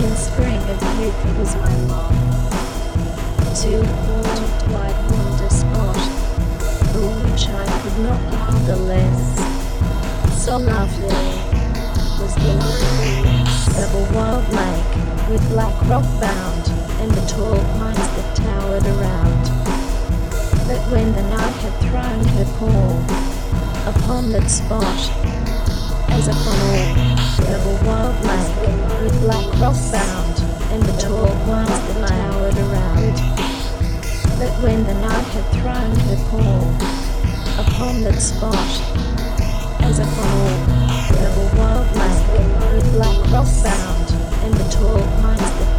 In spring of youth was my lot. To hold haunted white wonder spot, for which I could not leave the list. So lovely was the loneliness of a wild lake, with black rock bound, and the tall pines that towered around. But when the night had thrown her pall upon that spot, as upon all of a wild lake with black rock bound and the tall ones that towered around. But when the night had thrown her pall upon that spot, as upon all of a wild lake with black rock bound and the tall pines that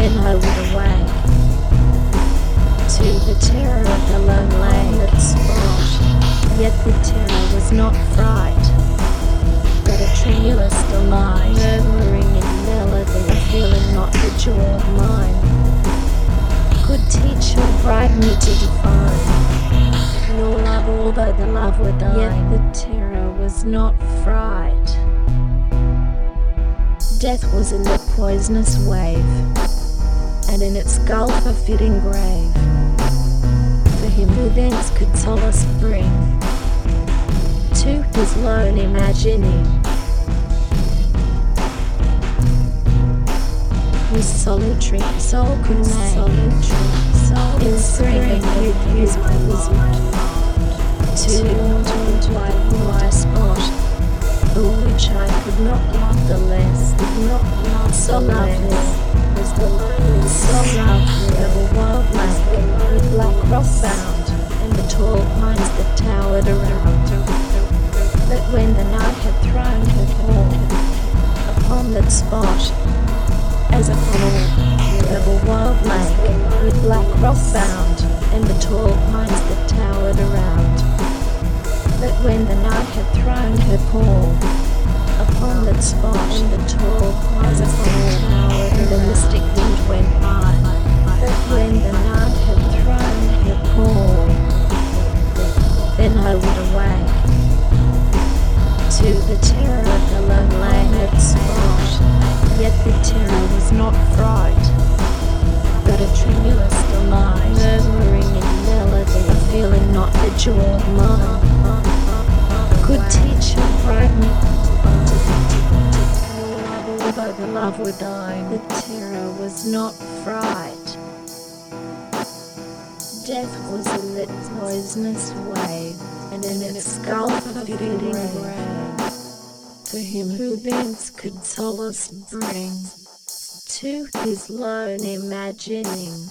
then I would awake to the terror of the lonely spot. Yet the terror was not fright, but a tremulous delight, murmuring in melody, a feeling not the joy of mine could teach or bribe me to define. Nor love although the love were thine. Yet the terror was not fright. Death was in the poisonous wave, and in its gulf a fitting grave. For him who thence could solace bring to his lone imagining. whose solitary soul could make solitary soul in spring with his bosom to to white spot for which I could not love the less could not love so lovely was the lonely so lovely of a wild lake with black rock bound and the tall pines that towered around. But when the night had thrown her pall upon that spot as a funnel of a wild lake with black rock bound and the tall pines that towered around. But when the night had thrown her pall upon that spot and the tall pines as a and the mystic wind went by. But when the night had thrown her pall, then I would awake to the terror of the lonely spot. Yet the terror was not fright, but a tremulous delight, murmuring in melody, a feeling not the joy of mine. Could teach or bribe the love were dying, the terror was not fright. Death was in that poisonous wave, and in its fitting grave for him who thence could solace bring to his lone imagining.